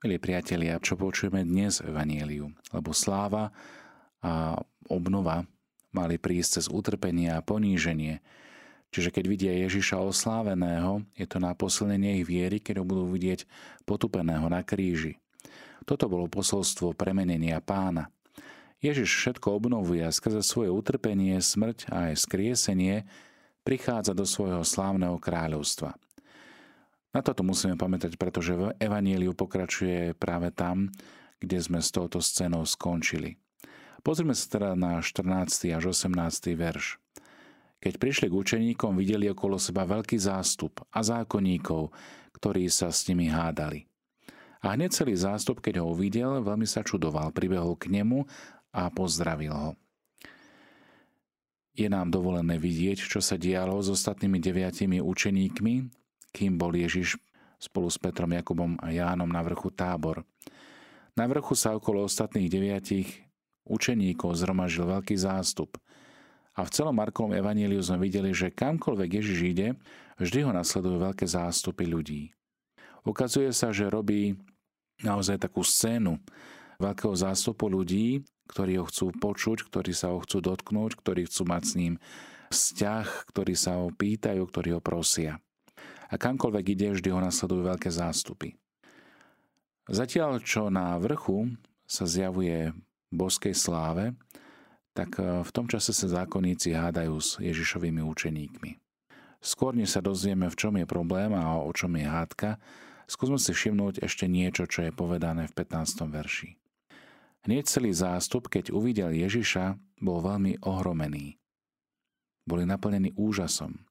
Milí priatelia, čo počujeme dnes v Evanieliu, lebo sláva a obnova mali prísť cez utrpenie a poníženie. Čiže keď vidia Ježiša osláveného, je to na posilnenie ich viery, keď ho budú vidieť potupeného na kríži. Toto bolo posolstvo premenenia pána. Ježiš všetko obnovuje a skrze svoje utrpenie, smrť a aj skriesenie prichádza do svojho slávneho kráľovstva – na toto musíme pamätať, pretože Evanieliu pokračuje práve tam, kde sme s touto scénou skončili. Pozrime sa teda na 14. až 18. verš. Keď prišli k učeníkom, videli okolo seba veľký zástup a zákonníkov, ktorí sa s nimi hádali. A hneď celý zástup, keď ho uvidel, veľmi sa čudoval, pribehol k nemu a pozdravil ho. Je nám dovolené vidieť, čo sa dialo s ostatnými deviatimi učeníkmi, kým bol Ježiš spolu s Petrom, Jakubom a Jánom na vrchu tábor. Na vrchu sa okolo ostatných deviatich učeníkov zhromažil veľký zástup. A v celom Markovom evaníliu sme videli, že kamkoľvek Ježiš ide, vždy ho nasledujú veľké zástupy ľudí. Ukazuje sa, že robí naozaj takú scénu veľkého zástupu ľudí, ktorí ho chcú počuť, ktorí sa ho chcú dotknúť, ktorí chcú mať s ním vzťah, ktorí sa ho pýtajú, ktorí ho prosia a kamkoľvek ide, vždy ho nasledujú veľké zástupy. Zatiaľ, čo na vrchu sa zjavuje boskej sláve, tak e, v tom čase sa zákonníci hádajú s Ježišovými učeníkmi. Skôr než sa dozvieme, v čom je problém a o čom je hádka, skúsme si všimnúť ešte niečo, čo je povedané v 15. verši. Hneď celý zástup, keď uvidel Ježiša, bol veľmi ohromený. Boli naplnení úžasom.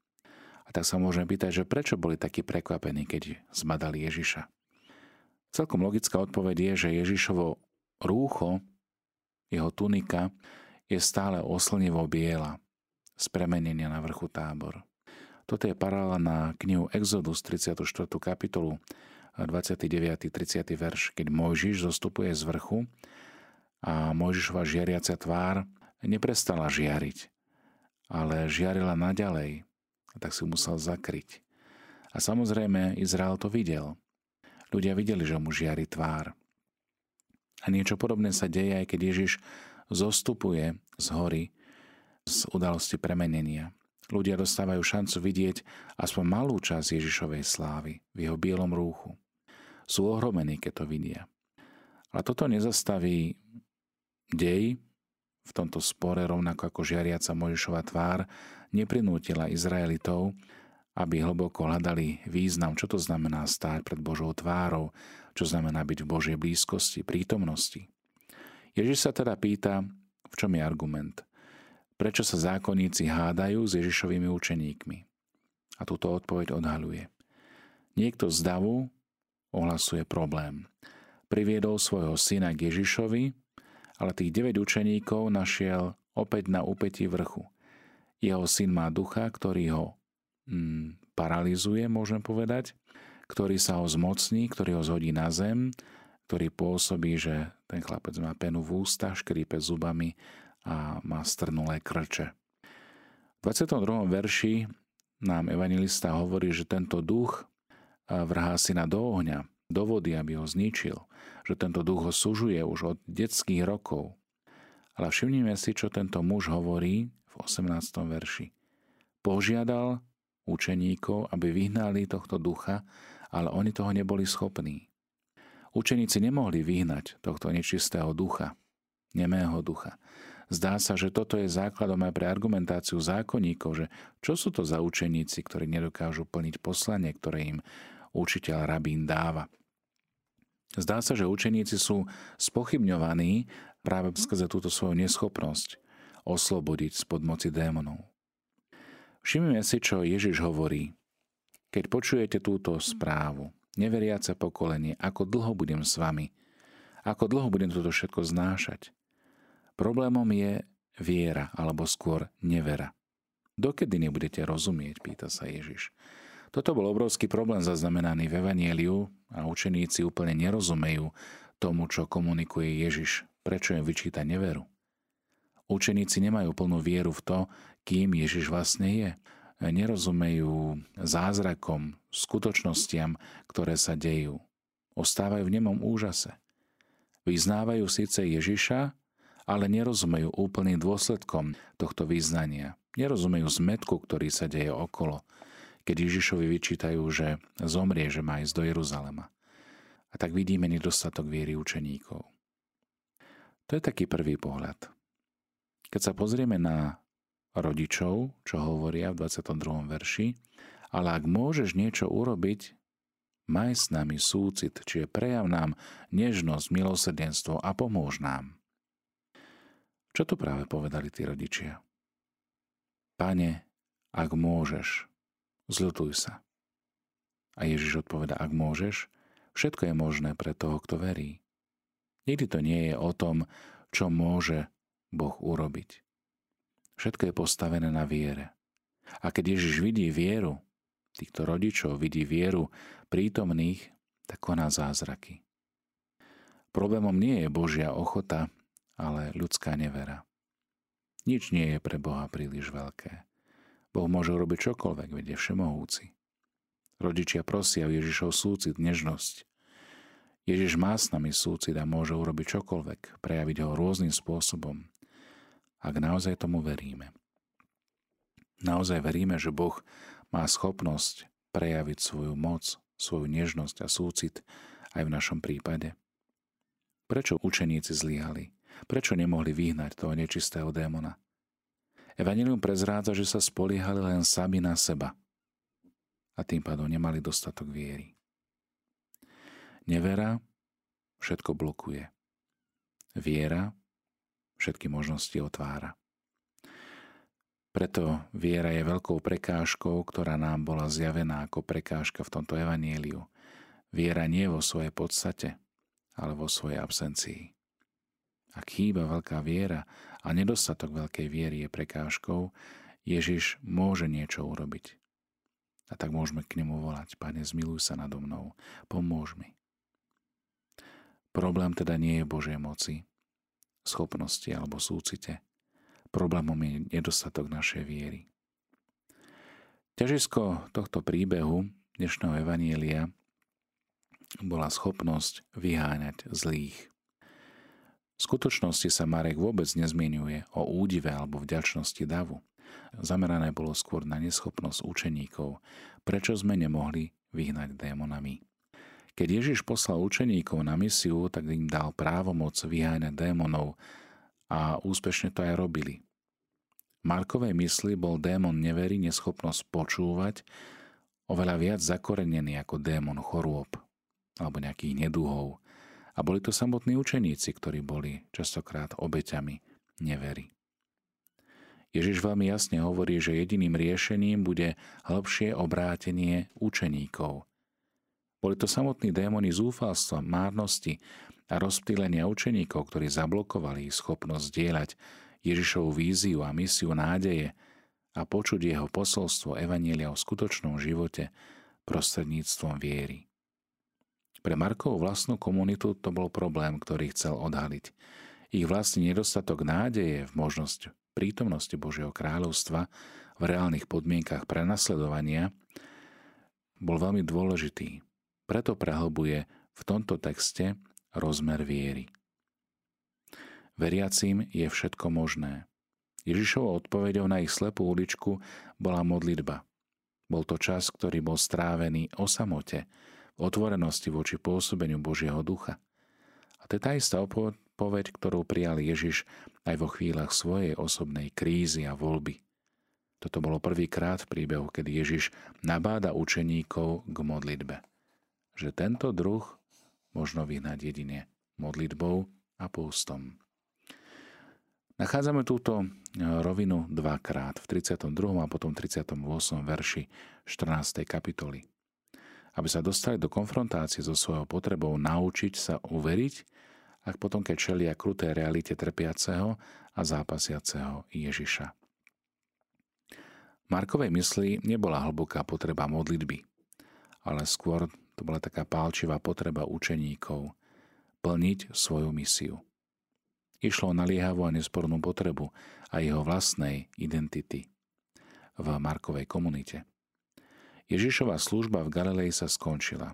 A tak sa môžeme pýtať, že prečo boli takí prekvapení, keď zmadali Ježiša. Celkom logická odpoveď je, že Ježišovo rúcho, jeho tunika, je stále oslnivo biela z premenenia na vrchu tábor. Toto je paralela na knihu Exodus 34. kapitolu 29. 30. verš, keď Mojžiš zostupuje z vrchu a Mojžišova žiariacia tvár neprestala žiariť, ale žiarila naďalej tak si musel zakryť. A samozrejme Izrael to videl. Ľudia videli, že mu žiari tvár. A niečo podobné sa deje, aj keď Ježiš zostupuje z hory z udalosti premenenia. Ľudia dostávajú šancu vidieť aspoň malú časť Ježišovej slávy v jeho bielom rúchu. Sú ohromení, keď to vidia. Ale toto nezastaví dej v tomto spore, rovnako ako žiariaca Možišova tvár, neprinútila Izraelitov, aby hlboko hľadali význam, čo to znamená stáť pred Božou tvárou, čo znamená byť v Božej blízkosti, prítomnosti. Ježiš sa teda pýta, v čom je argument. Prečo sa zákonníci hádajú s Ježišovými učeníkmi? A túto odpoveď odhaluje. Niekto z davu ohlasuje problém. Priviedol svojho syna k Ježišovi, ale tých 9 učeníkov našiel opäť na úpetí vrchu – jeho syn má ducha, ktorý ho mm, paralizuje, môžem povedať, ktorý sa ho zmocní, ktorý ho zhodí na zem, ktorý pôsobí, že ten chlapec má penu v ústach, škrípe zubami a má strnulé krče. V 22. verši nám evangelista hovorí, že tento duch vrhá syna do ohňa, do vody, aby ho zničil, že tento duch ho sužuje už od detských rokov. Ale všimnime si, čo tento muž hovorí v 18. verši. Požiadal učeníkov, aby vyhnali tohto ducha, ale oni toho neboli schopní. Učeníci nemohli vyhnať tohto nečistého ducha, nemého ducha. Zdá sa, že toto je základom aj pre argumentáciu zákonníkov, že čo sú to za učeníci, ktorí nedokážu plniť poslanie, ktoré im učiteľ rabín dáva. Zdá sa, že učeníci sú spochybňovaní práve skrze túto svoju neschopnosť oslobodiť spod moci démonov. Všimnime si, čo Ježiš hovorí. Keď počujete túto správu, neveriace pokolenie, ako dlho budem s vami, ako dlho budem toto všetko znášať. Problémom je viera, alebo skôr nevera. Dokedy nebudete rozumieť, pýta sa Ježiš. Toto bol obrovský problém zaznamenaný v Evanieliu a učeníci úplne nerozumejú tomu, čo komunikuje Ježiš. Prečo im vyčíta neveru? Učeníci nemajú plnú vieru v to, kým Ježiš vlastne je. Nerozumejú zázrakom, skutočnostiam, ktoré sa dejú. ostávajú v nemom úžase. Vyznávajú síce Ježiša, ale nerozumejú úplným dôsledkom tohto vyznania. Nerozumejú zmetku, ktorý sa deje okolo, keď Ježišovi vyčítajú, že zomrie, že má ísť do Jeruzalema. A tak vidíme nedostatok viery učeníkov. To je taký prvý pohľad. Keď sa pozrieme na rodičov, čo hovoria v 22. verši, ale ak môžeš niečo urobiť, maj s nami súcit, čiže prejav nám nežnosť, milosrdenstvo a pomôž nám. Čo tu práve povedali tí rodičia? Pane, ak môžeš, zľutuj sa. A Ježiš odpoveda, ak môžeš, všetko je možné pre toho, kto verí. Nikdy to nie je o tom, čo môže Boh urobiť. Všetko je postavené na viere. A keď Ježiš vidí vieru, týchto rodičov, vidí vieru prítomných, tak koná zázraky. Problémom nie je Božia ochota, ale ľudská nevera. Nič nie je pre Boha príliš veľké. Boh môže robiť čokoľvek, vedie všemohúci. Rodičia prosia Ježišov súcit, nežnosť. Ježiš má s nami súcit a môže urobiť čokoľvek, prejaviť ho rôznym spôsobom, ak naozaj tomu veríme. Naozaj veríme, že Boh má schopnosť prejaviť svoju moc, svoju nežnosť a súcit aj v našom prípade. Prečo učeníci zlyhali? Prečo nemohli vyhnať toho nečistého démona? Evangelium prezrádza, že sa spoliehali len sami na seba a tým pádom nemali dostatok viery. Nevera všetko blokuje. Viera všetky možnosti otvára. Preto viera je veľkou prekážkou, ktorá nám bola zjavená ako prekážka v tomto evanieliu. Viera nie vo svojej podstate, ale vo svojej absencii. Ak chýba veľká viera a nedostatok veľkej viery je prekážkou, Ježiš môže niečo urobiť. A tak môžeme k nemu volať, Pane, zmiluj sa nado mnou, pomôž mi. Problém teda nie je Božej moci, schopnosti alebo súcite. Problémom je nedostatok našej viery. Ťažisko tohto príbehu dnešného Evanielia bola schopnosť vyháňať zlých. V skutočnosti sa Marek vôbec nezmienuje o údive alebo vďačnosti davu. Zamerané bolo skôr na neschopnosť učeníkov, prečo sme nemohli vyhnať démonami. Keď Ježiš poslal učeníkov na misiu, tak im dal právomoc vyháňať démonov a úspešne to aj robili. Markovej mysli bol démon neverí neschopnosť počúvať oveľa viac zakorenený ako démon chorôb alebo nejakých nedúhov. A boli to samotní učeníci, ktorí boli častokrát obeťami nevery. Ježiš veľmi jasne hovorí, že jediným riešením bude hĺbšie obrátenie učeníkov – boli to samotní démoni zúfalstva, márnosti a rozptýlenia učeníkov, ktorí zablokovali ich schopnosť dielať Ježišovu víziu a misiu nádeje a počuť jeho posolstvo Evanielia o skutočnom živote prostredníctvom viery. Pre Markovú vlastnú komunitu to bol problém, ktorý chcel odhaliť. Ich vlastný nedostatok nádeje v možnosť prítomnosti Božieho kráľovstva v reálnych podmienkach prenasledovania bol veľmi dôležitý preto prehlbuje v tomto texte rozmer viery. Veriacím je všetko možné. Ježišovou odpoveďou na ich slepú uličku bola modlitba. Bol to čas, ktorý bol strávený o samote, otvorenosti voči pôsobeniu Božieho ducha. A to je tá istá odpoveď, ktorú prijal Ježiš aj vo chvíľach svojej osobnej krízy a voľby. Toto bolo prvýkrát v príbehu, kedy Ježiš nabáda učeníkov k modlitbe že tento druh možno vyhnať jedine modlitbou a pústom. Nachádzame túto e, rovinu dvakrát, v 32. a potom 38. verši 14. kapitoly. Aby sa dostali do konfrontácie so svojou potrebou naučiť sa uveriť, ak potom keď čelia kruté realite trpiaceho a zápasiaceho Ježiša. Markovej mysli nebola hlboká potreba modlitby, ale skôr to bola taká pálčivá potreba učeníkov plniť svoju misiu. Išlo o naliehavú a nespornú potrebu a jeho vlastnej identity v Markovej komunite. Ježišova služba v Galilei sa skončila.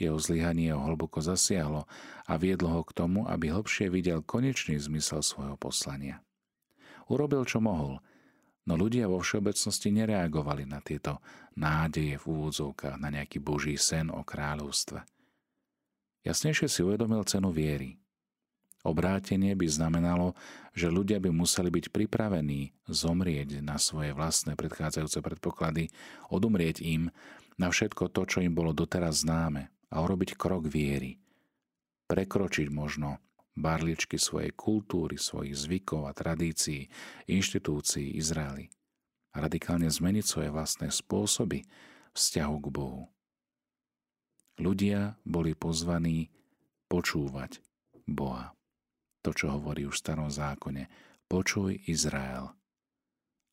Jeho zlyhanie ho hlboko zasiahlo a viedlo ho k tomu, aby hlbšie videl konečný zmysel svojho poslania. Urobil, čo mohol, no ľudia vo všeobecnosti nereagovali na tieto nádeje v úvodzovkách, na nejaký boží sen o kráľovstve. Jasnejšie si uvedomil cenu viery. Obrátenie by znamenalo, že ľudia by museli byť pripravení zomrieť na svoje vlastné predchádzajúce predpoklady, odumrieť im na všetko to, čo im bolo doteraz známe a urobiť krok viery. Prekročiť možno barličky svojej kultúry, svojich zvykov a tradícií, inštitúcií Izraeli a radikálne zmeniť svoje vlastné spôsoby vzťahu k Bohu. Ľudia boli pozvaní počúvať Boha. To, čo hovorí už v starom zákone. Počuj Izrael.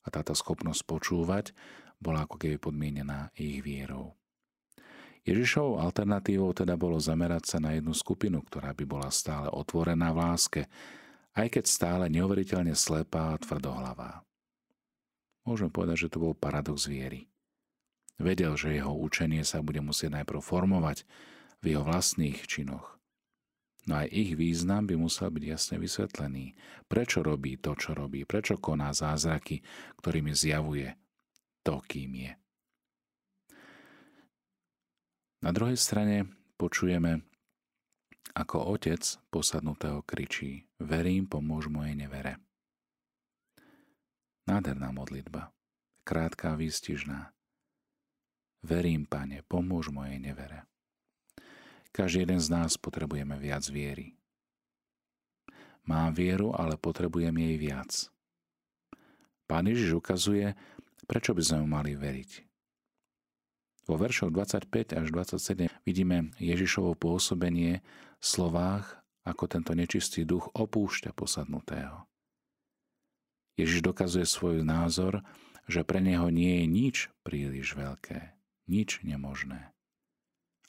A táto schopnosť počúvať bola ako keby podmienená ich vierou. Ježišovou alternatívou teda bolo zamerať sa na jednu skupinu, ktorá by bola stále otvorená v láske, aj keď stále neuveriteľne slepá a tvrdohlavá. Môžeme povedať, že to bol paradox viery. Vedel, že jeho učenie sa bude musieť najprv formovať v jeho vlastných činoch. No aj ich význam by musel byť jasne vysvetlený. Prečo robí to, čo robí? Prečo koná zázraky, ktorými zjavuje to, kým je? Na druhej strane počujeme, ako otec posadnutého kričí Verím, pomôž mojej nevere. Nádherná modlitba, krátka a výstižná. Verím, Pane, pomôž mojej nevere. Každý jeden z nás potrebujeme viac viery. Mám vieru, ale potrebujem jej viac. Pán Ježiš ukazuje, prečo by sme mali veriť. Vo veršoch 25 až 27 vidíme Ježišovo pôsobenie v slovách, ako tento nečistý duch opúšťa posadnutého. Ježiš dokazuje svoj názor, že pre neho nie je nič príliš veľké nič nemožné,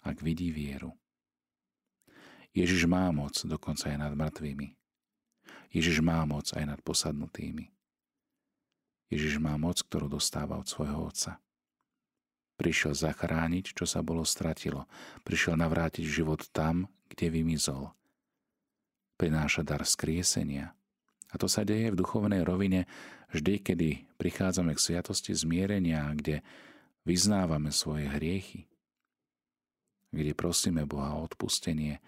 ak vidí vieru. Ježiš má moc dokonca aj nad mŕtvými. Ježiš má moc aj nad posadnutými. Ježiš má moc, ktorú dostáva od svojho Otca. Prišiel zachrániť, čo sa bolo stratilo. Prišiel navrátiť život tam, kde vymizol. Prináša dar skriesenia. A to sa deje v duchovnej rovine vždy, kedy prichádzame k sviatosti zmierenia, kde vyznávame svoje hriechy, kde prosíme Boha o odpustenie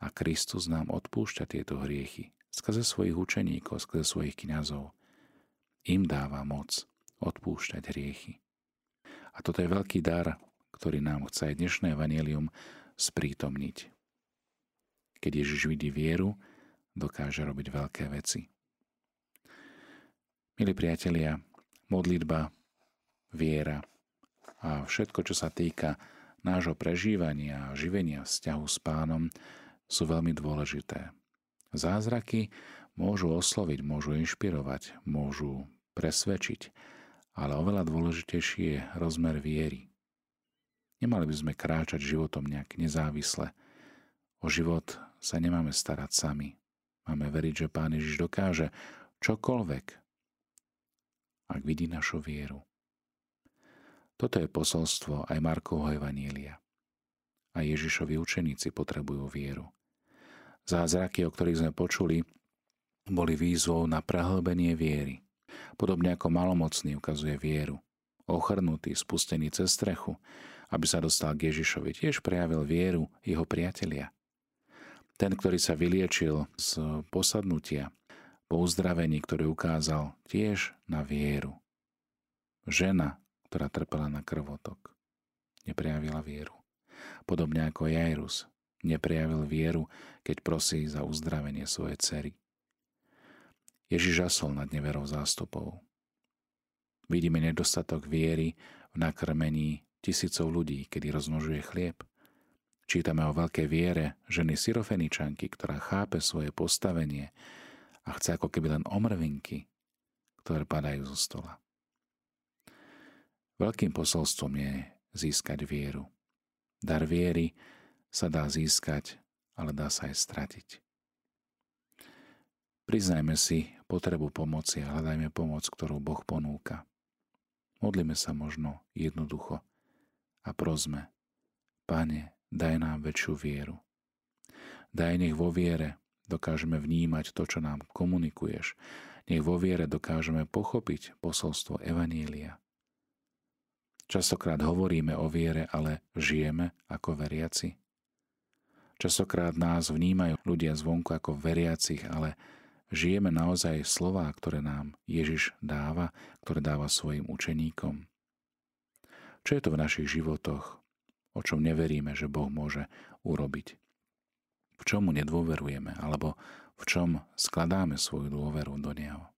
a Kristus nám odpúšťa tieto hriechy skrze svojich učeníkov, skrze svojich kňazov. Im dáva moc odpúšťať hriechy. A toto je veľký dar, ktorý nám chce aj dnešné evanelium sprítomniť. Keď Ježiš vidí vieru, dokáže robiť veľké veci. Milí priatelia, modlitba, viera, a všetko, čo sa týka nášho prežívania a živenia vzťahu s pánom, sú veľmi dôležité. Zázraky môžu osloviť, môžu inšpirovať, môžu presvedčiť, ale oveľa dôležitejší je rozmer viery. Nemali by sme kráčať životom nejak nezávisle. O život sa nemáme starať sami. Máme veriť, že Pán Ježiš dokáže čokoľvek, ak vidí našu vieru. Toto je posolstvo aj Markovho Evanília. A Ježišovi učeníci potrebujú vieru. Zázraky, o ktorých sme počuli, boli výzvou na prehlbenie viery. Podobne ako malomocný ukazuje vieru. Ochrnutý, spustený cez strechu, aby sa dostal k Ježišovi, tiež prejavil vieru jeho priatelia. Ten, ktorý sa vyliečil z posadnutia, po uzdravení, ktorý ukázal tiež na vieru. Žena, ktorá trpela na krvotok. Neprejavila vieru. Podobne ako Jairus neprejavil vieru, keď prosí za uzdravenie svojej cery. Ježiš žasol nad neverou zástupov. Vidíme nedostatok viery v nakrmení tisícov ľudí, kedy rozmnožuje chlieb. Čítame o veľkej viere ženy Syrofeničanky, ktorá chápe svoje postavenie a chce ako keby len omrvinky, ktoré padajú zo stola. Veľkým posolstvom je získať vieru. Dar viery sa dá získať, ale dá sa aj stratiť. Priznajme si potrebu pomoci a hľadajme pomoc, ktorú Boh ponúka. Modlíme sa možno jednoducho a prosme, Pane, daj nám väčšiu vieru. Daj nech vo viere dokážeme vnímať to, čo nám komunikuješ. Nech vo viere dokážeme pochopiť posolstvo Evanília. Častokrát hovoríme o viere, ale žijeme ako veriaci. Častokrát nás vnímajú ľudia zvonku ako veriacich, ale žijeme naozaj slova, ktoré nám Ježiš dáva, ktoré dáva svojim učeníkom. Čo je to v našich životoch, o čom neveríme, že Boh môže urobiť? V čomu nedôverujeme, alebo v čom skladáme svoju dôveru do Neho?